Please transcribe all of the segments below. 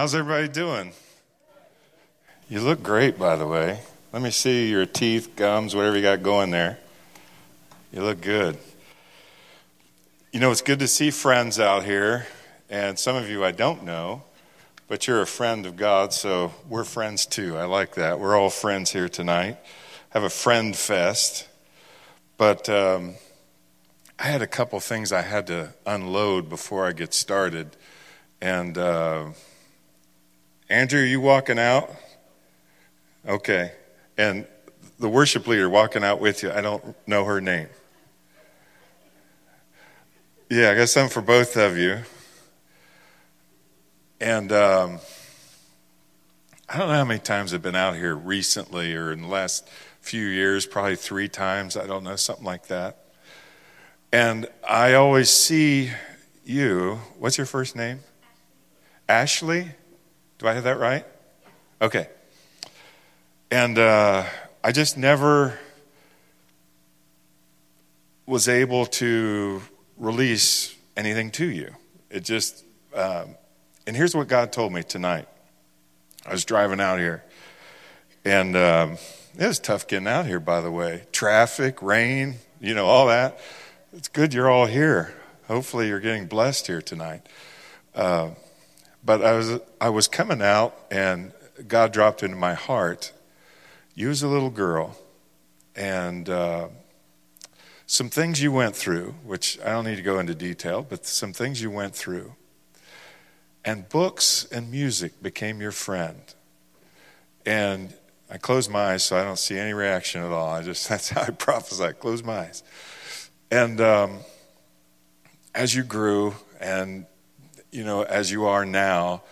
How's everybody doing? You look great, by the way. Let me see your teeth, gums, whatever you got going there. You look good. You know, it's good to see friends out here, and some of you I don't know, but you're a friend of God, so we're friends too. I like that. We're all friends here tonight. Have a friend fest. But um, I had a couple things I had to unload before I get started. And uh, Andrew, are you walking out? Okay. And the worship leader walking out with you, I don't know her name. Yeah, I got something for both of you. And um, I don't know how many times I've been out here recently or in the last few years, probably three times, I don't know, something like that. And I always see you. What's your first name? Ashley? Do I have that right? Okay. And uh, I just never was able to release anything to you. It just, um, and here's what God told me tonight. I was driving out here, and um, it was tough getting out here, by the way. Traffic, rain, you know, all that. It's good you're all here. Hopefully, you're getting blessed here tonight. Uh, but I was I was coming out, and God dropped into my heart. You was a little girl, and uh, some things you went through, which I don't need to go into detail, but some things you went through. And books and music became your friend. And I close my eyes so I don't see any reaction at all. I just, that's how I prophesy. Close my eyes. And um, as you grew, and, you know, as you are now,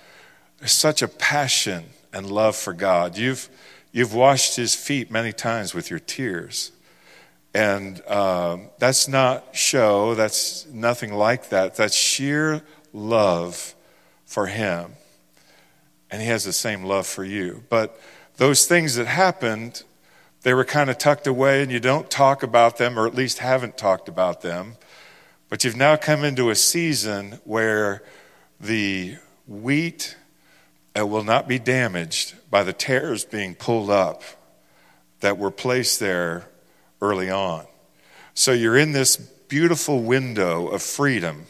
there's such a passion and love for God. You've, you've washed his feet many times with your tears. And um, that's not show, that's nothing like that. That's sheer love for him. And he has the same love for you. But those things that happened, they were kind of tucked away, and you don't talk about them, or at least haven't talked about them. But you've now come into a season where the wheat uh, will not be damaged by the tares being pulled up that were placed there early on. So you're in this beautiful window of freedom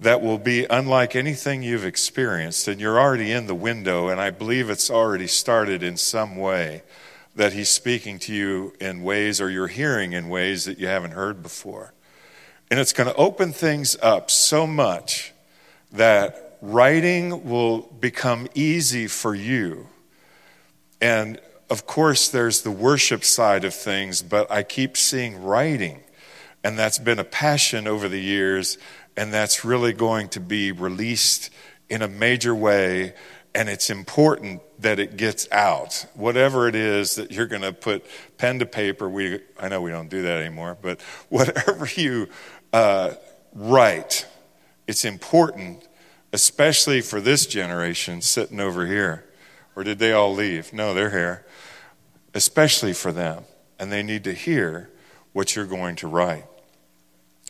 that will be unlike anything you've experienced. And you're already in the window, and I believe it's already started in some way that He's speaking to you in ways, or you're hearing in ways that you haven't heard before. And it's going to open things up so much that writing will become easy for you. And of course, there's the worship side of things, but I keep seeing writing. And that's been a passion over the years, and that's really going to be released in a major way. And it's important that it gets out. Whatever it is that you're going to put pen to paper, we, I know we don't do that anymore, but whatever you uh, write, it's important, especially for this generation sitting over here. Or did they all leave? No, they're here especially for them. And they need to hear what you're going to write.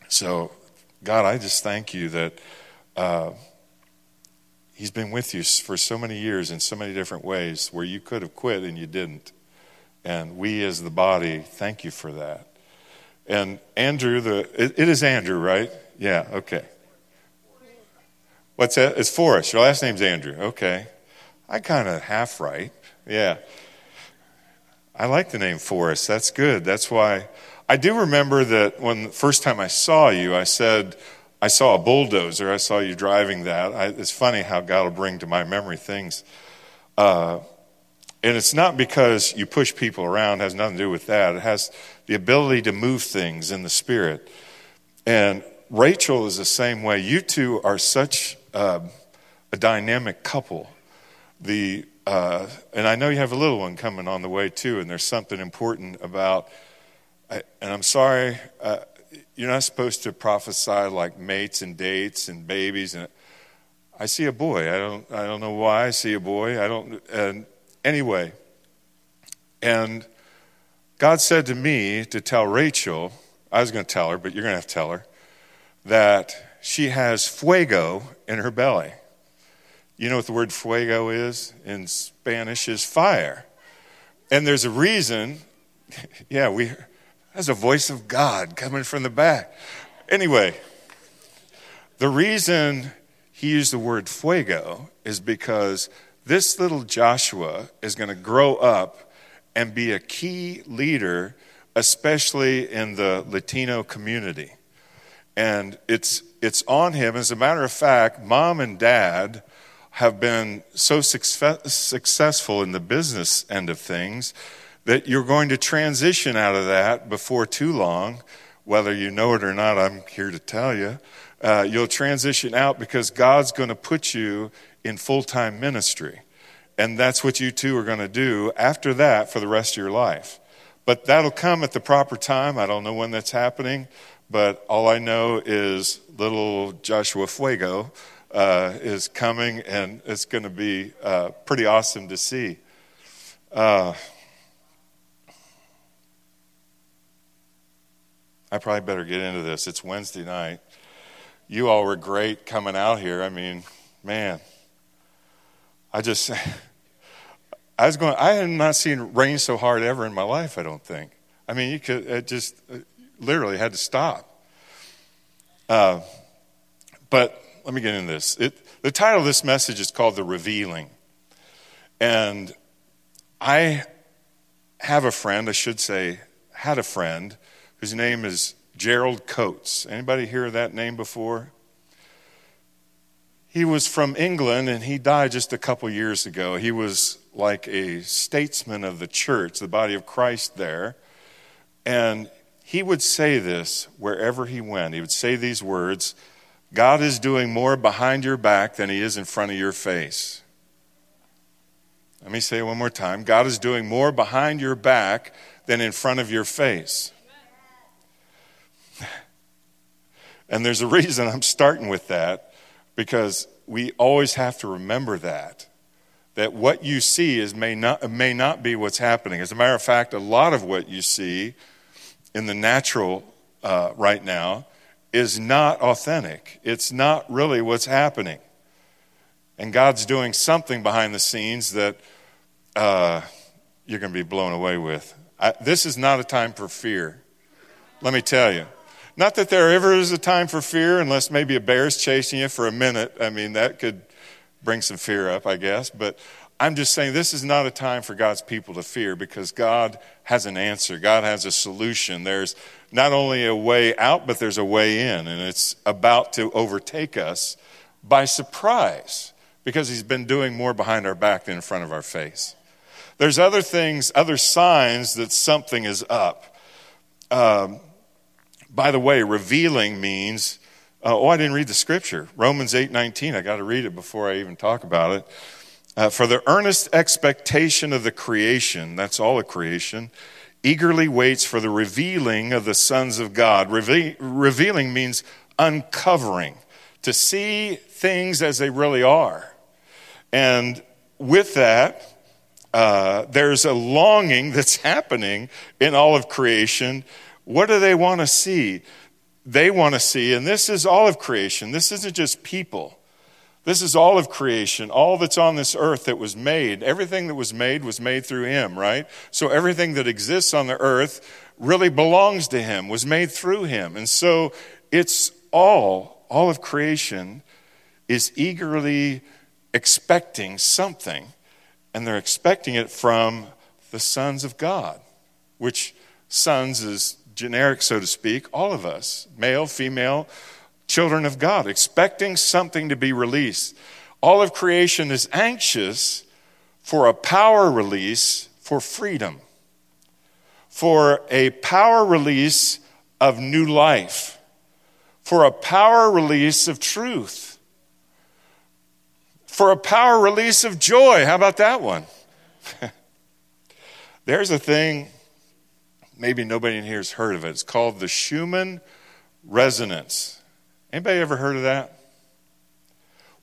So, God, I just thank you that uh, He's been with you for so many years in so many different ways where you could have quit and you didn't. And we as the body, thank you for that. And Andrew, the it, it is Andrew, right? Yeah, okay. What's that? It's Forrest. Your last name's Andrew. Okay. I kind of half right. Yeah. I like the name Forrest. That's good. That's why I do remember that when the first time I saw you, I said, I saw a bulldozer. I saw you driving that. I, it's funny how God will bring to my memory things. Uh, and it's not because you push people around, it has nothing to do with that. It has the ability to move things in the spirit. And Rachel is the same way. You two are such uh, a dynamic couple. The uh, and I know you have a little one coming on the way too, and there's something important about. and I'm sorry, uh, you're not supposed to prophesy like mates and dates and babies. And I see a boy. I don't. I don't know why I see a boy. I don't. And anyway, and God said to me to tell Rachel. I was going to tell her, but you're going to have to tell her that she has fuego in her belly. You know what the word fuego is in Spanish is fire. And there's a reason, yeah, we that's a voice of God coming from the back. Anyway, the reason he used the word fuego is because this little Joshua is going to grow up and be a key leader, especially in the Latino community. And it's, it's on him. As a matter of fact, mom and dad have been so success, successful in the business end of things that you're going to transition out of that before too long. Whether you know it or not, I'm here to tell you. Uh, you'll transition out because God's going to put you in full time ministry. And that's what you two are going to do after that for the rest of your life. But that'll come at the proper time. I don't know when that's happening, but all I know is little Joshua Fuego uh, is coming, and it's going to be uh, pretty awesome to see. Uh, I probably better get into this. It's Wednesday night. You all were great coming out here. I mean, man, I just, I was going, I had not seen rain so hard ever in my life, I don't think. I mean, you could, it just literally had to stop. Uh, but let me get into this. It, the title of this message is called The Revealing. And I have a friend, I should say, had a friend whose name is Gerald Coates. Anybody hear that name before? He was from England and he died just a couple years ago. He was like a statesman of the church, the body of Christ there. And he would say this wherever he went. He would say these words God is doing more behind your back than he is in front of your face. Let me say it one more time God is doing more behind your back than in front of your face. And there's a reason I'm starting with that because we always have to remember that that what you see is may not may not be what's happening. As a matter of fact, a lot of what you see in the natural uh, right now is not authentic. It's not really what's happening, and God's doing something behind the scenes that uh, you're going to be blown away with. I, this is not a time for fear. Let me tell you. Not that there ever is a time for fear, unless maybe a bear's chasing you for a minute. I mean, that could bring some fear up, I guess. But I'm just saying this is not a time for God's people to fear because God has an answer. God has a solution. There's not only a way out, but there's a way in. And it's about to overtake us by surprise because He's been doing more behind our back than in front of our face. There's other things, other signs that something is up. Um, by the way, revealing means, uh, oh, I didn't read the scripture. Romans 8 19. I got to read it before I even talk about it. Uh, For the earnest expectation of the creation, that's all of creation, eagerly waits for the revealing of the sons of God. Reve- revealing means uncovering, to see things as they really are. And with that, uh, there's a longing that's happening in all of creation what do they want to see? They want to see, and this is all of creation. This isn't just people. This is all of creation, all that's on this earth that was made. Everything that was made was made through him, right? So everything that exists on the earth really belongs to him, was made through him. And so it's all, all of creation is eagerly expecting something, and they're expecting it from the sons of God, which sons is generic, so to speak, all of us, male, female, children of God, expecting something to be released. All of creation is anxious for a power release for freedom, for a power release of new life, for a power release of truth, for a power release of joy. How about that one? There's a thing maybe nobody in here has heard of it. It's called the Schumann resonance. Anybody ever heard of that?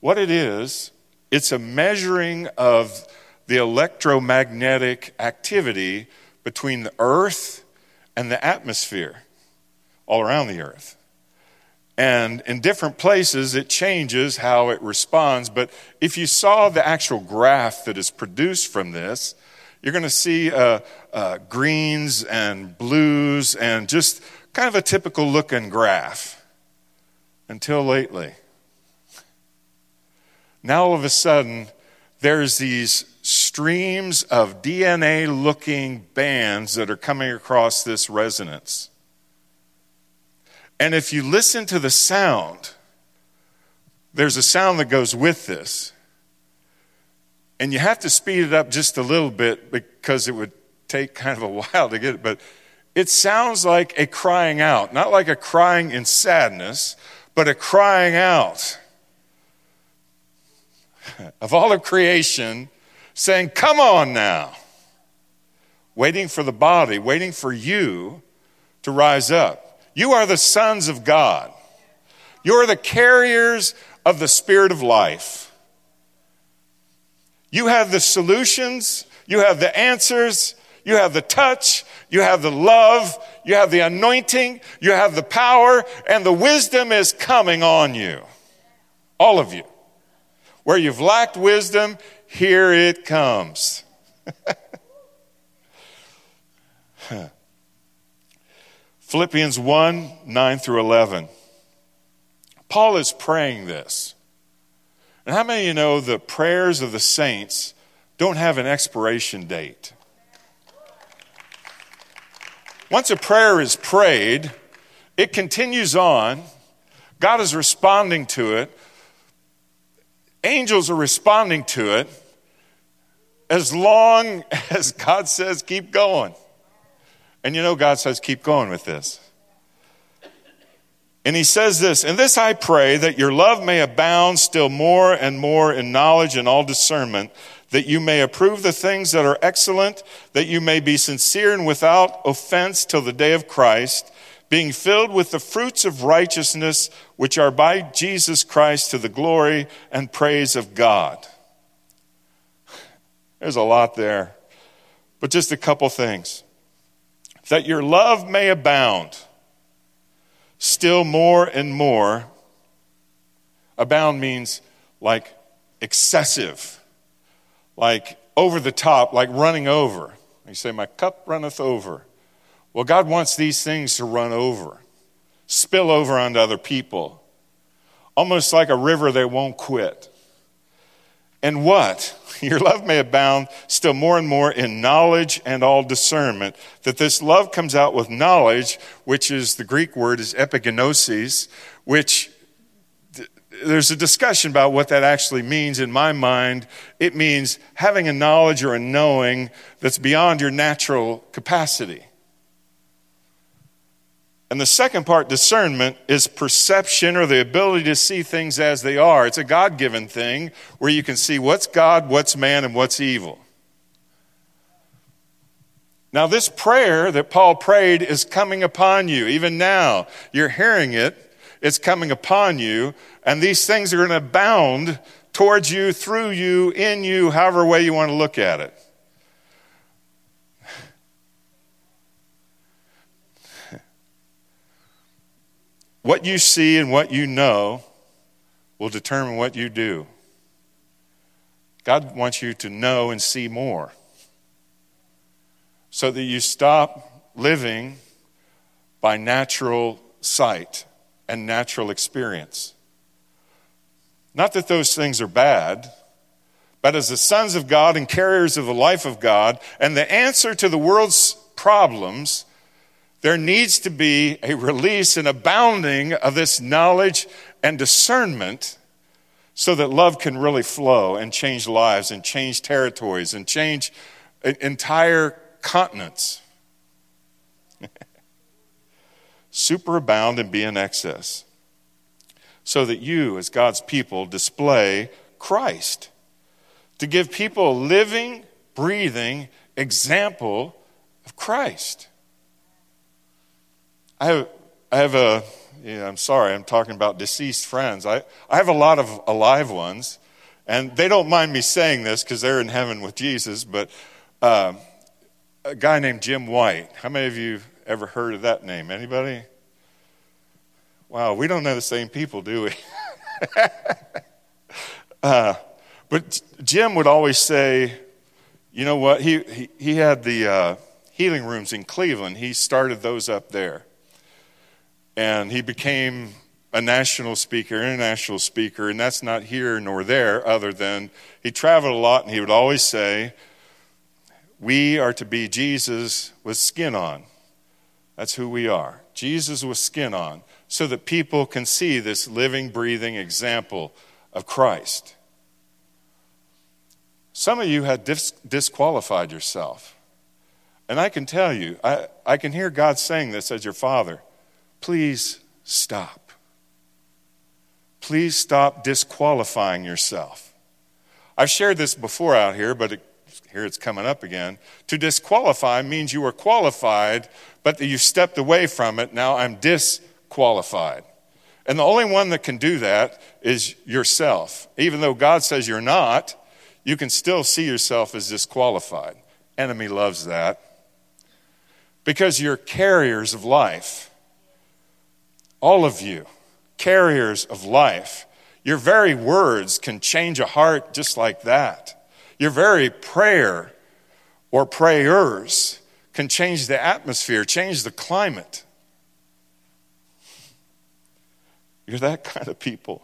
What it is, it's a measuring of the electromagnetic activity between the earth and the atmosphere all around the earth. And in different places, it changes how it responds. But if you saw the actual graph that is produced from this, you're going to see uh, uh, greens and blues and just kind of a typical looking graph until lately. Now, all of a sudden, there's these streams of DNA looking bands that are coming across this resonance. And if you listen to the sound, there's a sound that goes with this. And you have to speed it up just a little bit because it would take kind of a while to get it. But it sounds like a crying out, not like a crying in sadness, but a crying out of all of creation saying, Come on now. Waiting for the body, waiting for you to rise up. You are the sons of God. You're the carriers of the Spirit of life. You have the solutions, you have the answers, you have the touch, you have the love, you have the anointing, you have the power, and the wisdom is coming on you. All of you. Where you've lacked wisdom, here it comes. Philippians 1 9 through 11. Paul is praying this. And how many of you know the prayers of the saints don't have an expiration date? Once a prayer is prayed, it continues on. God is responding to it. Angels are responding to it as long as God says, keep going. And you know, God says, keep going with this. And he says this, and this I pray that your love may abound still more and more in knowledge and all discernment, that you may approve the things that are excellent, that you may be sincere and without offense till the day of Christ, being filled with the fruits of righteousness, which are by Jesus Christ to the glory and praise of God. There's a lot there, but just a couple things that your love may abound still more and more. Abound means like excessive, like over the top, like running over. You say, My cup runneth over. Well, God wants these things to run over, spill over onto other people, almost like a river that won't quit. And what? Your love may abound still more and more in knowledge and all discernment. That this love comes out with knowledge, which is the Greek word is epigenosis, which there's a discussion about what that actually means. In my mind, it means having a knowledge or a knowing that's beyond your natural capacity. And the second part, discernment, is perception or the ability to see things as they are. It's a God given thing where you can see what's God, what's man, and what's evil. Now, this prayer that Paul prayed is coming upon you. Even now, you're hearing it. It's coming upon you. And these things are going to abound towards you, through you, in you, however way you want to look at it. What you see and what you know will determine what you do. God wants you to know and see more so that you stop living by natural sight and natural experience. Not that those things are bad, but as the sons of God and carriers of the life of God and the answer to the world's problems, there needs to be a release and abounding of this knowledge and discernment so that love can really flow and change lives and change territories and change entire continents. Superabound and be in excess. So that you, as God's people, display Christ. To give people a living, breathing example of Christ. I have, I have a, yeah, I'm sorry, I'm talking about deceased friends. I, I have a lot of alive ones, and they don't mind me saying this because they're in heaven with Jesus, but uh, a guy named Jim White. How many of you ever heard of that name? Anybody? Wow, we don't know the same people, do we? uh, but Jim would always say, you know what? He, he, he had the uh, healing rooms in Cleveland. He started those up there. And he became a national speaker, international speaker, and that's not here nor there, other than he traveled a lot and he would always say, We are to be Jesus with skin on. That's who we are. Jesus with skin on, so that people can see this living, breathing example of Christ. Some of you had dis- disqualified yourself. And I can tell you, I, I can hear God saying this as your father. Please stop. Please stop disqualifying yourself. I've shared this before out here, but it, here it's coming up again. To disqualify means you were qualified, but that you stepped away from it. Now I'm disqualified. And the only one that can do that is yourself. Even though God says you're not, you can still see yourself as disqualified. Enemy loves that. Because you're carriers of life. All of you carriers of life. Your very words can change a heart just like that. Your very prayer or prayers can change the atmosphere, change the climate. You're that kind of people.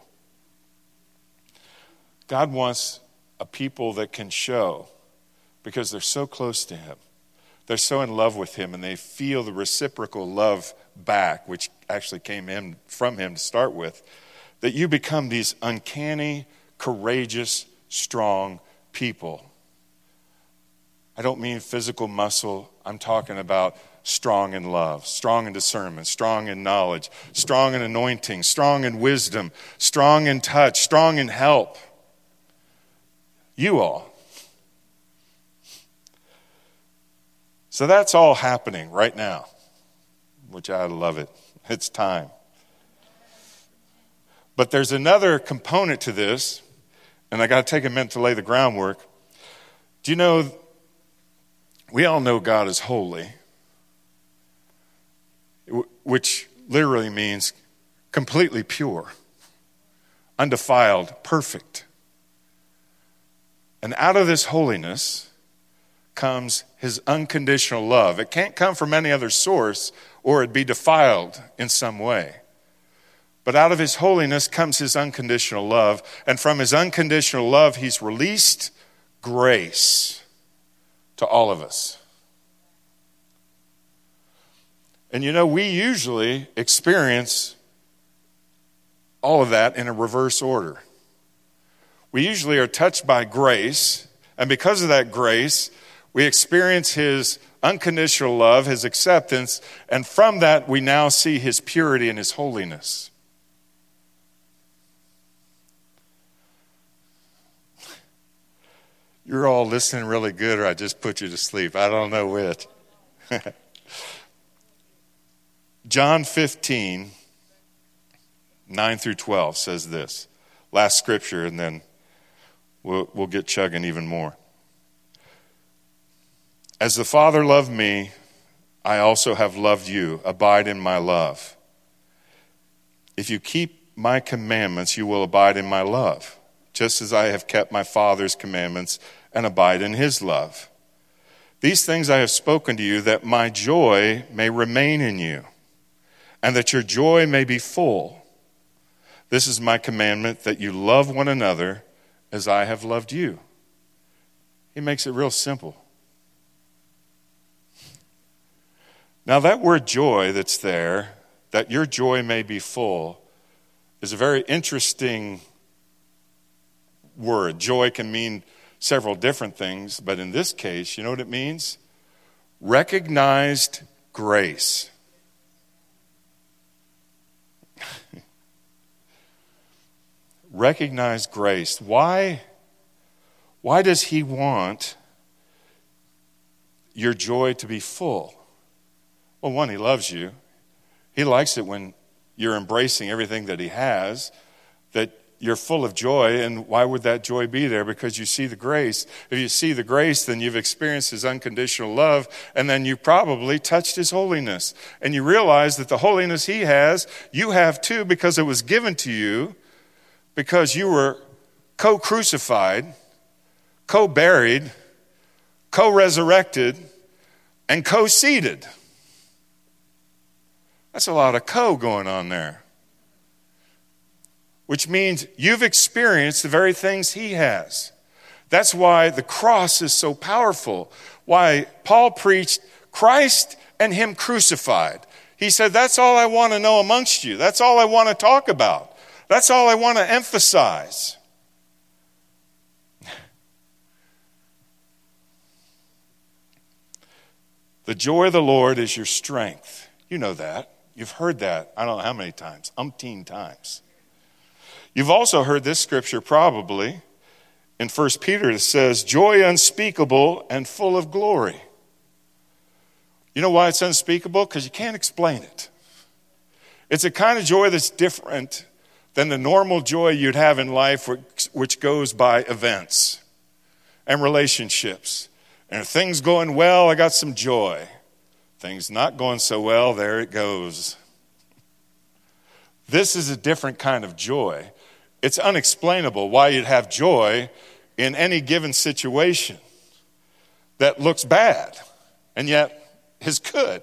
God wants a people that can show because they're so close to Him. They're so in love with Him and they feel the reciprocal love back, which actually came in from him to start with, that you become these uncanny, courageous, strong people. I don't mean physical muscle, I'm talking about strong in love, strong in discernment, strong in knowledge, strong in anointing, strong in wisdom, strong in touch, strong in help. You all. So that's all happening right now which I love it. It's time. But there's another component to this, and I got to take a minute to lay the groundwork. Do you know, we all know God is holy, which literally means completely pure, undefiled, perfect. And out of this holiness comes his unconditional love. It can't come from any other source or it'd be defiled in some way. But out of his holiness comes his unconditional love. And from his unconditional love, he's released grace to all of us. And you know, we usually experience all of that in a reverse order. We usually are touched by grace, and because of that grace, we experience his unconditional love, his acceptance, and from that we now see his purity and his holiness. You're all listening really good, or I just put you to sleep. I don't know which. John 15, 9 through 12 says this. Last scripture, and then we'll, we'll get chugging even more. As the Father loved me, I also have loved you. Abide in my love. If you keep my commandments, you will abide in my love, just as I have kept my Father's commandments and abide in his love. These things I have spoken to you, that my joy may remain in you, and that your joy may be full. This is my commandment, that you love one another as I have loved you. He makes it real simple. Now, that word joy that's there, that your joy may be full, is a very interesting word. Joy can mean several different things, but in this case, you know what it means? Recognized grace. Recognized grace. Why, why does he want your joy to be full? Well, one, He loves you. He likes it when you're embracing everything that He has, that you're full of joy. And why would that joy be there? Because you see the grace. If you see the grace, then you've experienced His unconditional love, and then you probably touched His holiness. And you realize that the holiness He has, you have too, because it was given to you, because you were co crucified, co buried, co resurrected, and co seated. That's a lot of co going on there which means you've experienced the very things he has. That's why the cross is so powerful. Why Paul preached Christ and him crucified. He said, That's all I want to know amongst you. That's all I want to talk about. That's all I want to emphasize. The joy of the Lord is your strength. You know that. You've heard that, I don't know how many times, umpteen times. You've also heard this scripture probably in 1 Peter that says, Joy unspeakable and full of glory. You know why it's unspeakable? Because you can't explain it. It's a kind of joy that's different than the normal joy you'd have in life, which goes by events and relationships. And if things going well, I got some joy. Things not going so well, there it goes. This is a different kind of joy. It's unexplainable why you'd have joy in any given situation that looks bad and yet is good.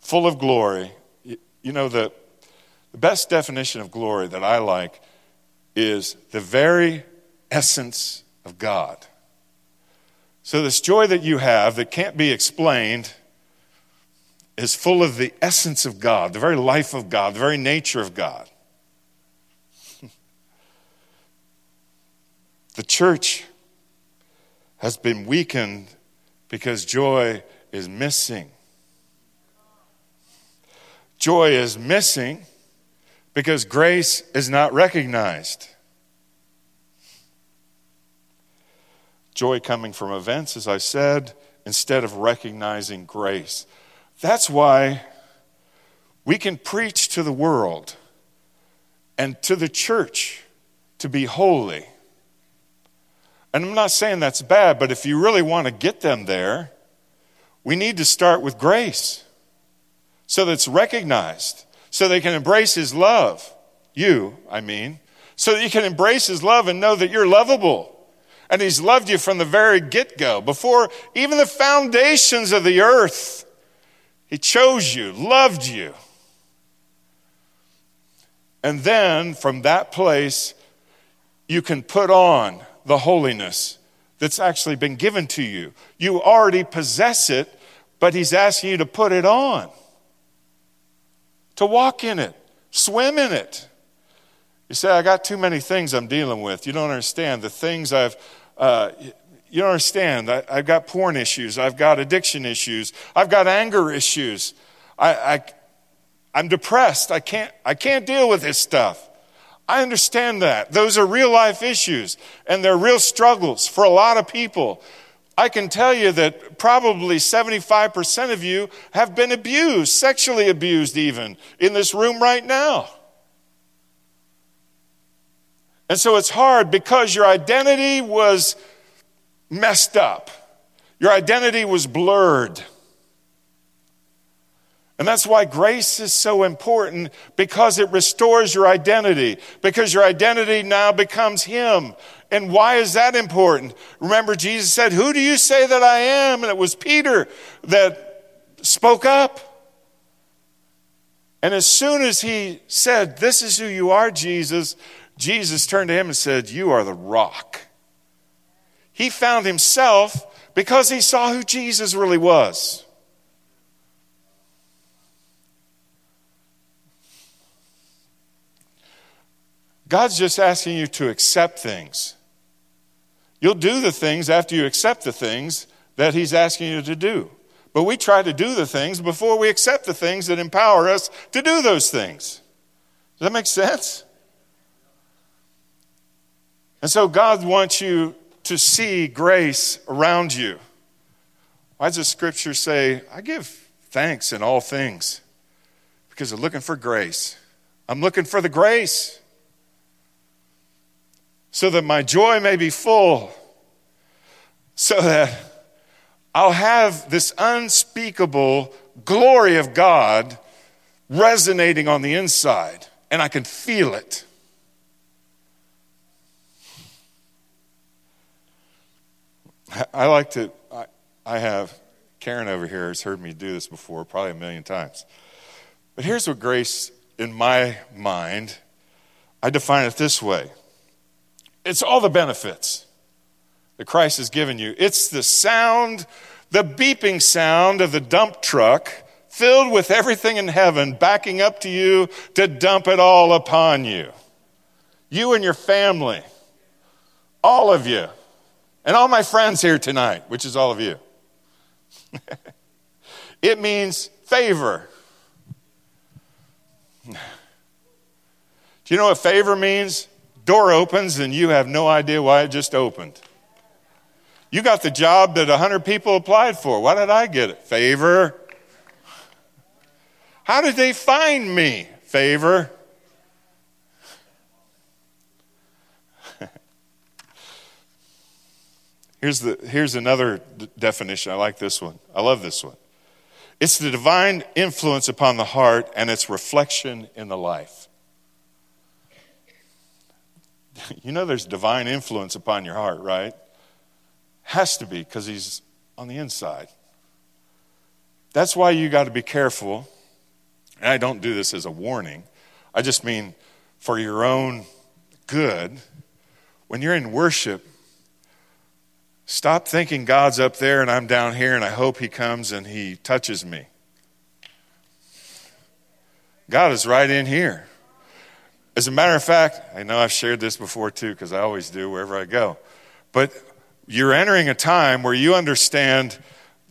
Full of glory. You know, the, the best definition of glory that I like is the very essence of God. So, this joy that you have that can't be explained is full of the essence of God, the very life of God, the very nature of God. The church has been weakened because joy is missing. Joy is missing because grace is not recognized. Joy coming from events, as I said, instead of recognizing grace. That's why we can preach to the world and to the church to be holy and I'm not saying that's bad, but if you really want to get them there, we need to start with grace so that it's recognized, so they can embrace His love. You, I mean, so that you can embrace His love and know that you're lovable. And He's loved you from the very get go, before even the foundations of the earth. He chose you, loved you. And then from that place, you can put on the holiness that's actually been given to you. You already possess it, but He's asking you to put it on, to walk in it, swim in it. You say, I got too many things I'm dealing with. You don't understand. The things I've, uh, you don't understand. I, have got porn issues. I've got addiction issues. I've got anger issues. I, I, I'm depressed. I can't, I can't deal with this stuff. I understand that. Those are real life issues and they're real struggles for a lot of people. I can tell you that probably 75% of you have been abused, sexually abused even, in this room right now. And so it's hard because your identity was messed up. Your identity was blurred. And that's why grace is so important because it restores your identity, because your identity now becomes Him. And why is that important? Remember, Jesus said, Who do you say that I am? And it was Peter that spoke up. And as soon as he said, This is who you are, Jesus, Jesus turned to him and said, You are the rock. He found himself because he saw who Jesus really was. God's just asking you to accept things. You'll do the things after you accept the things that He's asking you to do. But we try to do the things before we accept the things that empower us to do those things. Does that make sense? And so God wants you to see grace around you. Why does the scripture say, I give thanks in all things? Because I'm looking for grace. I'm looking for the grace so that my joy may be full, so that I'll have this unspeakable glory of God resonating on the inside, and I can feel it. I like to, I, I have, Karen over here has heard me do this before, probably a million times. But here's what grace, in my mind, I define it this way it's all the benefits that Christ has given you. It's the sound, the beeping sound of the dump truck filled with everything in heaven backing up to you to dump it all upon you. You and your family, all of you, and all my friends here tonight, which is all of you. it means favor. Do you know what favor means? Door opens and you have no idea why it just opened. You got the job that 100 people applied for. Why did I get it? Favor. How did they find me? Favor. Here's, the, here's another d- definition. I like this one. I love this one. It's the divine influence upon the heart and its reflection in the life. You know, there's divine influence upon your heart, right? Has to be because he's on the inside. That's why you got to be careful. And I don't do this as a warning, I just mean for your own good. When you're in worship, stop thinking God's up there and I'm down here and I hope he comes and he touches me. God is right in here. As a matter of fact, I know I've shared this before too, because I always do wherever I go. But you're entering a time where you understand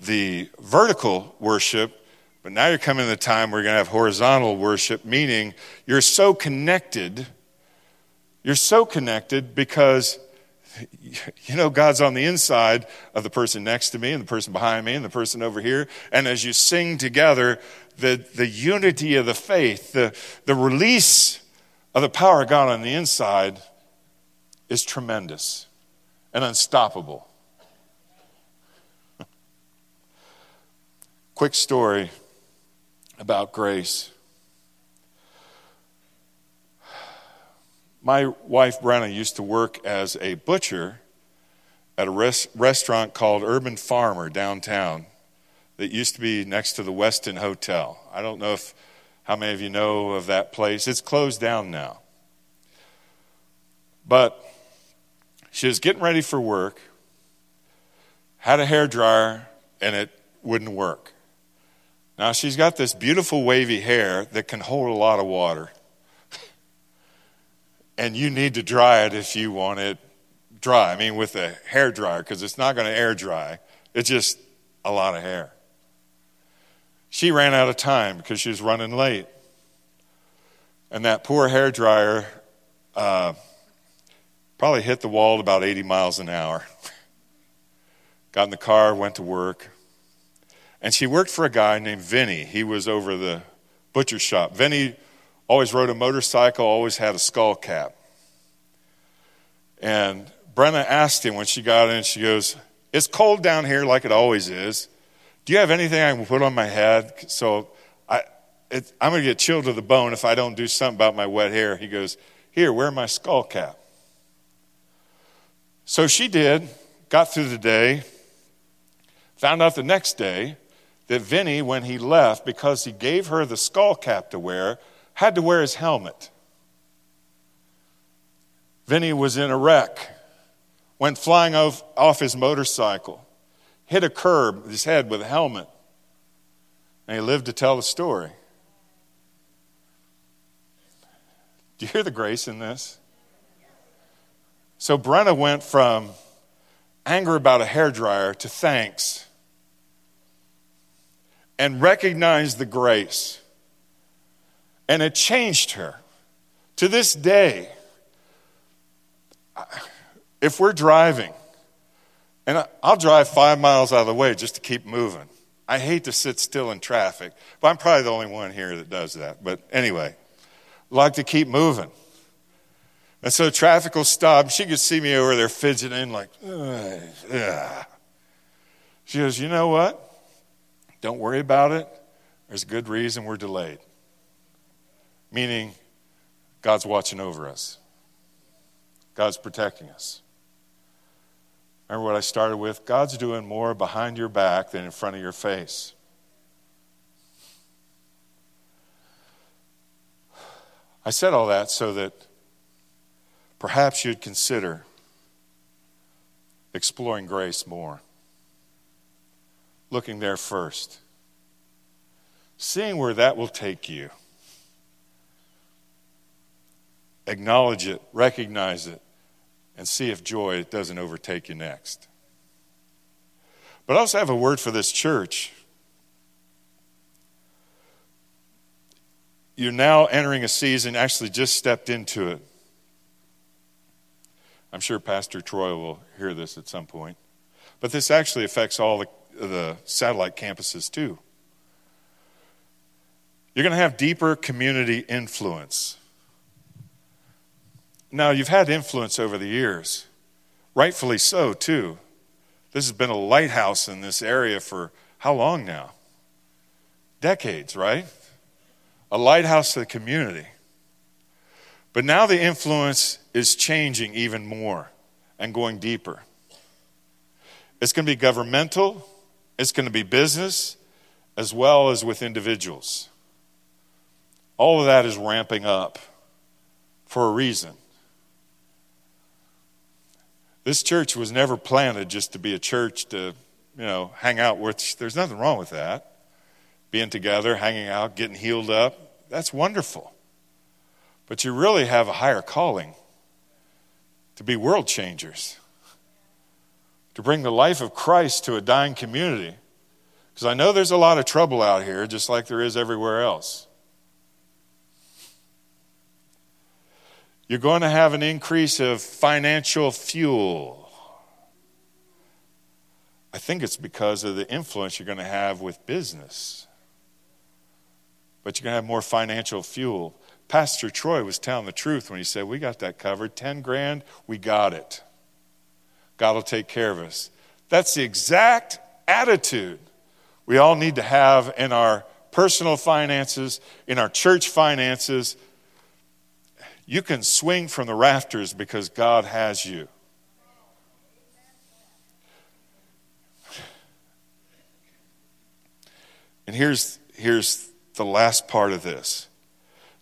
the vertical worship, but now you're coming to the time where you're going to have horizontal worship, meaning you're so connected. You're so connected because you know God's on the inside of the person next to me and the person behind me and the person over here. And as you sing together, the, the unity of the faith, the, the release of the power of God on the inside is tremendous and unstoppable. Quick story about grace. My wife, Brenna, used to work as a butcher at a res- restaurant called Urban Farmer downtown that used to be next to the Westin Hotel. I don't know if how many of you know of that place? It's closed down now. But she was getting ready for work, had a hair dryer, and it wouldn't work. Now she's got this beautiful wavy hair that can hold a lot of water. And you need to dry it if you want it dry. I mean, with a hair dryer, because it's not going to air dry. It's just a lot of hair. She ran out of time because she was running late. And that poor hair dryer uh, probably hit the wall at about 80 miles an hour. Got in the car, went to work. And she worked for a guy named Vinny. He was over the butcher shop. Vinny always rode a motorcycle, always had a skull cap. And Brenna asked him when she got in, she goes, It's cold down here like it always is. Do you have anything I can put on my head? So I, it, I'm going to get chilled to the bone if I don't do something about my wet hair. He goes, Here, wear my skull cap. So she did, got through the day, found out the next day that Vinny, when he left, because he gave her the skull cap to wear, had to wear his helmet. Vinny was in a wreck, went flying off, off his motorcycle hit a curb, with his head with a helmet, and he lived to tell the story. Do you hear the grace in this? So Brenna went from anger about a hair dryer to thanks and recognized the grace. And it changed her. To this day, if we're driving and I'll drive five miles out of the way just to keep moving. I hate to sit still in traffic, but I'm probably the only one here that does that. But anyway, like to keep moving. And so traffic will stop. She could see me over there fidgeting, like, Ugh. she goes, You know what? Don't worry about it. There's a good reason we're delayed. Meaning, God's watching over us, God's protecting us. Remember what I started with? God's doing more behind your back than in front of your face. I said all that so that perhaps you'd consider exploring grace more, looking there first, seeing where that will take you. Acknowledge it, recognize it, and see if joy doesn't overtake you next. But I also have a word for this church. You're now entering a season, actually just stepped into it. I'm sure Pastor Troy will hear this at some point. But this actually affects all the, the satellite campuses too. You're going to have deeper community influence. Now, you've had influence over the years, rightfully so, too. This has been a lighthouse in this area for how long now? Decades, right? A lighthouse to the community. But now the influence is changing even more and going deeper. It's going to be governmental, it's going to be business, as well as with individuals. All of that is ramping up for a reason. This church was never planted just to be a church to, you know, hang out with. There's nothing wrong with that. Being together, hanging out, getting healed up, that's wonderful. But you really have a higher calling to be world changers, to bring the life of Christ to a dying community. Because I know there's a lot of trouble out here, just like there is everywhere else. You're going to have an increase of financial fuel. I think it's because of the influence you're going to have with business. But you're going to have more financial fuel. Pastor Troy was telling the truth when he said, We got that covered. 10 grand, we got it. God will take care of us. That's the exact attitude we all need to have in our personal finances, in our church finances, you can swing from the rafters because God has you. And here's, here's the last part of this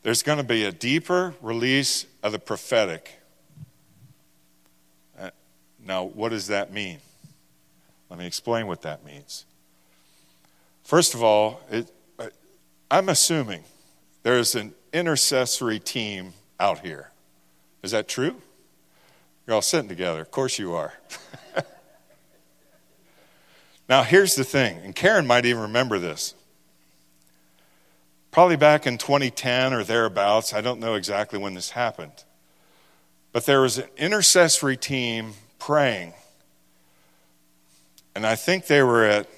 there's going to be a deeper release of the prophetic. Uh, now, what does that mean? Let me explain what that means. First of all, it, I'm assuming there's an intercessory team out here. Is that true? You're all sitting together. Of course you are. now, here's the thing, and Karen might even remember this. Probably back in 2010 or thereabouts, I don't know exactly when this happened, but there was an intercessory team praying. And I think they were at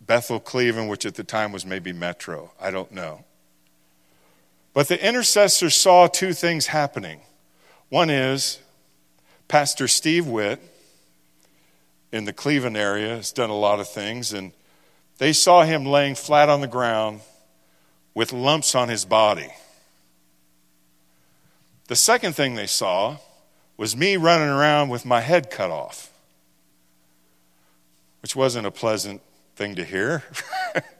Bethel Cleveland, which at the time was maybe Metro. I don't know. But the intercessor saw two things happening. One is Pastor Steve Witt in the Cleveland area has done a lot of things, and they saw him laying flat on the ground with lumps on his body. The second thing they saw was me running around with my head cut off, which wasn't a pleasant thing to hear.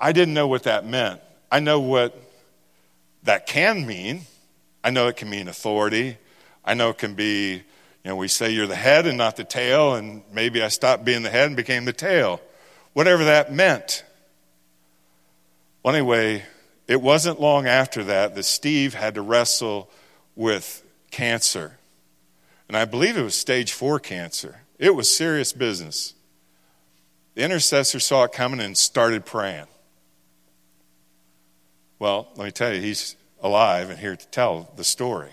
I didn't know what that meant. I know what that can mean. I know it can mean authority. I know it can be, you know, we say you're the head and not the tail, and maybe I stopped being the head and became the tail. Whatever that meant. Well, anyway, it wasn't long after that that Steve had to wrestle with cancer. And I believe it was stage four cancer. It was serious business. The intercessor saw it coming and started praying. Well, let me tell you, he's alive and here to tell the story.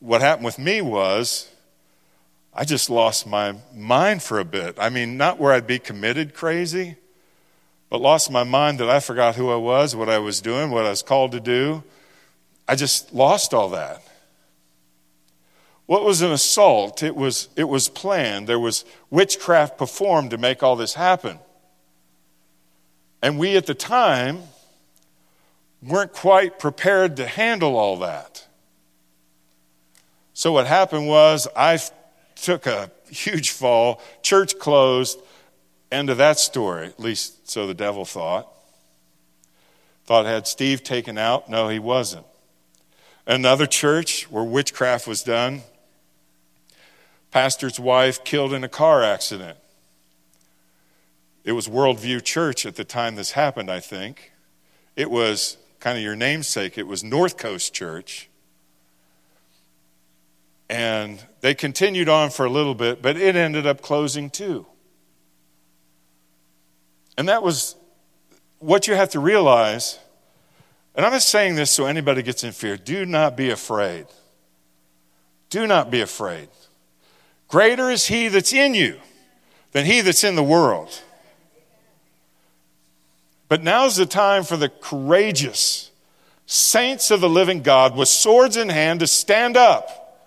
What happened with me was I just lost my mind for a bit. I mean, not where I'd be committed crazy, but lost my mind that I forgot who I was, what I was doing, what I was called to do. I just lost all that. What was an assault? It was, it was planned. There was witchcraft performed to make all this happen. And we at the time weren't quite prepared to handle all that. So what happened was I took a huge fall, church closed, end of that story, at least so the devil thought. Thought had Steve taken out. No, he wasn't. Another church where witchcraft was done, pastor's wife killed in a car accident. It was Worldview Church at the time this happened, I think. It was kind of your namesake, it was North Coast Church. And they continued on for a little bit, but it ended up closing too. And that was what you have to realize. And I'm not saying this so anybody gets in fear. Do not be afraid. Do not be afraid. Greater is he that's in you than he that's in the world. But now's the time for the courageous saints of the living God with swords in hand to stand up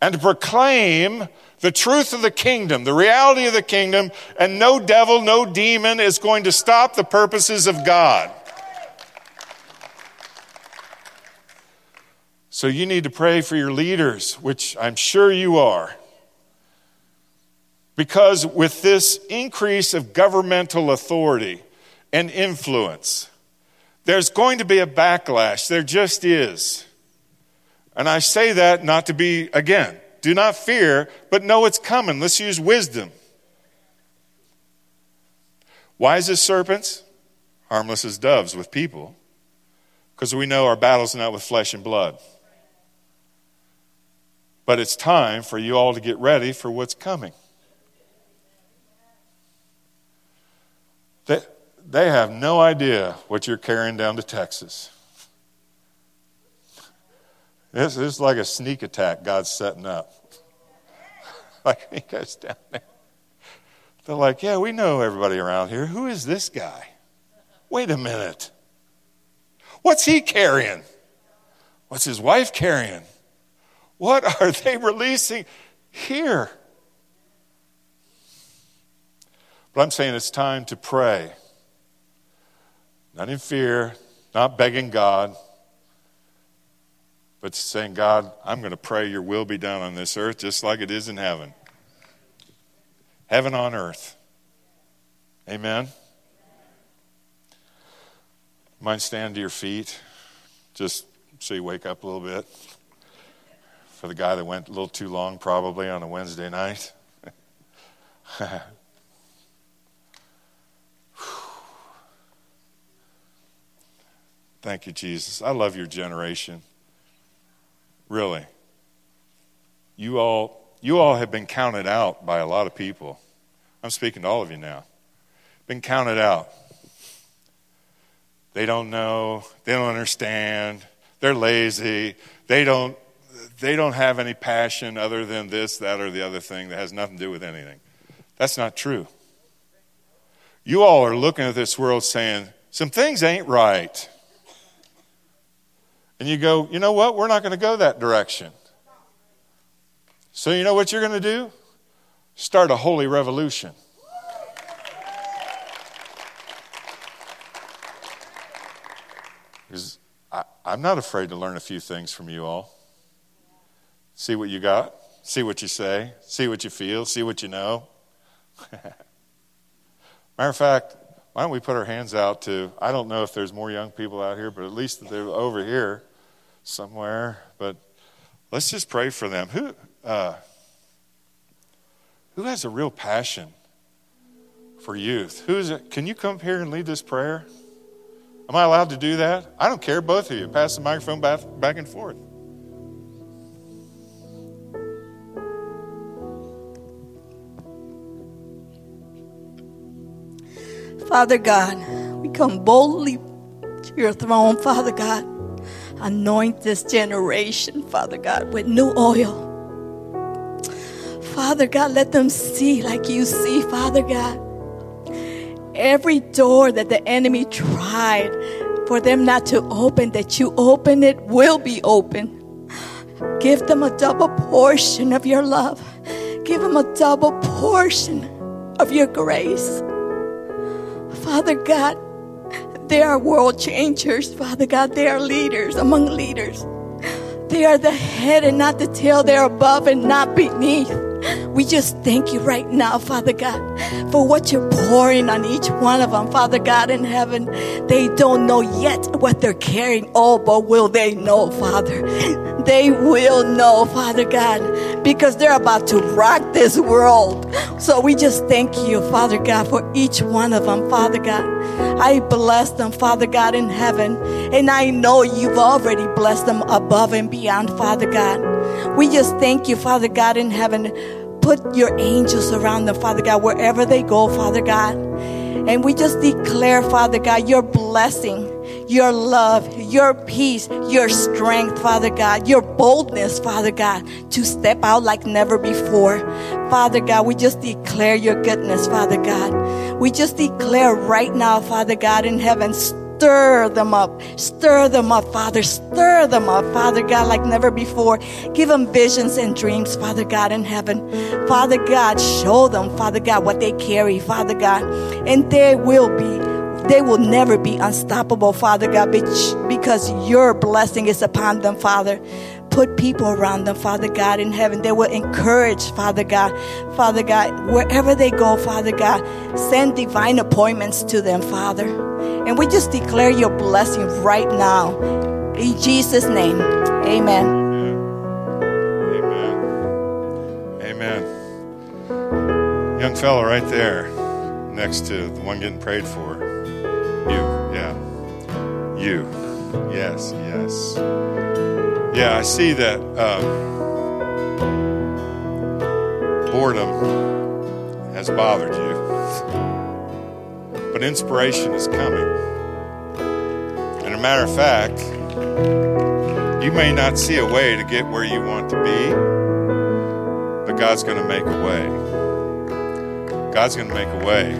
and to proclaim the truth of the kingdom, the reality of the kingdom, and no devil, no demon is going to stop the purposes of God. So you need to pray for your leaders, which I'm sure you are. Because with this increase of governmental authority, and influence. There's going to be a backlash. There just is. And I say that not to be, again, do not fear, but know it's coming. Let's use wisdom. Wise as serpents, harmless as doves with people, because we know our battle's not with flesh and blood. But it's time for you all to get ready for what's coming. That they have no idea what you're carrying down to Texas. This is like a sneak attack God's setting up. like he goes down there. They're like, yeah, we know everybody around here. Who is this guy? Wait a minute. What's he carrying? What's his wife carrying? What are they releasing here? But I'm saying it's time to pray not in fear, not begging God, but saying, God, I'm going to pray your will be done on this earth just like it is in heaven. Heaven on earth. Amen. Mind stand to your feet, just so you wake up a little bit. For the guy that went a little too long, probably on a Wednesday night. Thank you, Jesus. I love your generation. Really. You all, you all have been counted out by a lot of people. I'm speaking to all of you now. Been counted out. They don't know, they don't understand, they're lazy, they don't they don't have any passion other than this, that, or the other thing that has nothing to do with anything. That's not true. You all are looking at this world saying, some things ain't right. And you go, you know what? We're not going to go that direction. So, you know what you're going to do? Start a holy revolution. Because I'm not afraid to learn a few things from you all. See what you got, see what you say, see what you feel, see what you know. Matter of fact, why don't we put our hands out to, I don't know if there's more young people out here, but at least they're over here somewhere, but let's just pray for them. Who, uh, who has a real passion for youth? Who is it? Can you come here and lead this prayer? Am I allowed to do that? I don't care, both of you. Pass the microphone back, back and forth. Father God, we come boldly to your throne, Father God. Anoint this generation, Father God, with new oil. Father God, let them see like you see, Father God. every door that the enemy tried for them not to open, that you open it will be open. Give them a double portion of your love. Give them a double portion of your grace. Father God, they are world changers, Father God. They are leaders among leaders. They are the head and not the tail. They're above and not beneath. We just thank you right now, Father God, for what you're pouring on each one of them, Father God in heaven. They don't know yet what they're carrying. Oh, but will they know, Father? They will know, Father God, because they're about to rock this world. So we just thank you, Father God, for each one of them, Father God. I bless them, Father God in heaven. And I know you've already blessed them above and beyond, Father God. We just thank you, Father God in heaven. Put your angels around them, Father God, wherever they go, Father God. And we just declare, Father God, your blessing, your love, your peace, your strength, Father God, your boldness, Father God, to step out like never before. Father God, we just declare your goodness, Father God. We just declare right now, Father God in heaven, stir them up. Stir them up, Father. Stir them up, Father God, like never before. Give them visions and dreams, Father God, in heaven. Father God, show them, Father God, what they carry, Father God. And they will be, they will never be unstoppable, Father God, because your blessing is upon them, Father put people around them, Father God, in heaven. They will encourage, Father God. Father God, wherever they go, Father God, send divine appointments to them, Father. And we just declare your blessing right now. In Jesus' name, amen. Amen. Amen. Young fellow right there next to the one getting prayed for. You, yeah. You. Yes, yes. Yeah, I see that um, boredom has bothered you. But inspiration is coming. And a matter of fact, you may not see a way to get where you want to be, but God's going to make a way. God's going to make a way.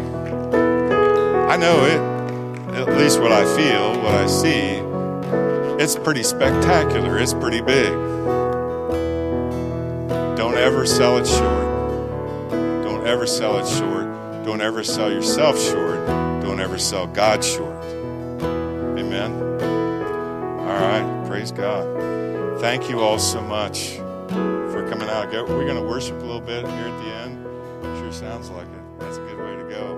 I know it, at least what I feel, what I see it's pretty spectacular, it's pretty big. Don't ever sell it short. Don't ever sell it short. Don't ever sell yourself short. Don't ever sell God short. Amen. All right. Praise God. Thank you all so much for coming out. We're going to worship a little bit here at the end. Sure sounds like it. That's a good way to go.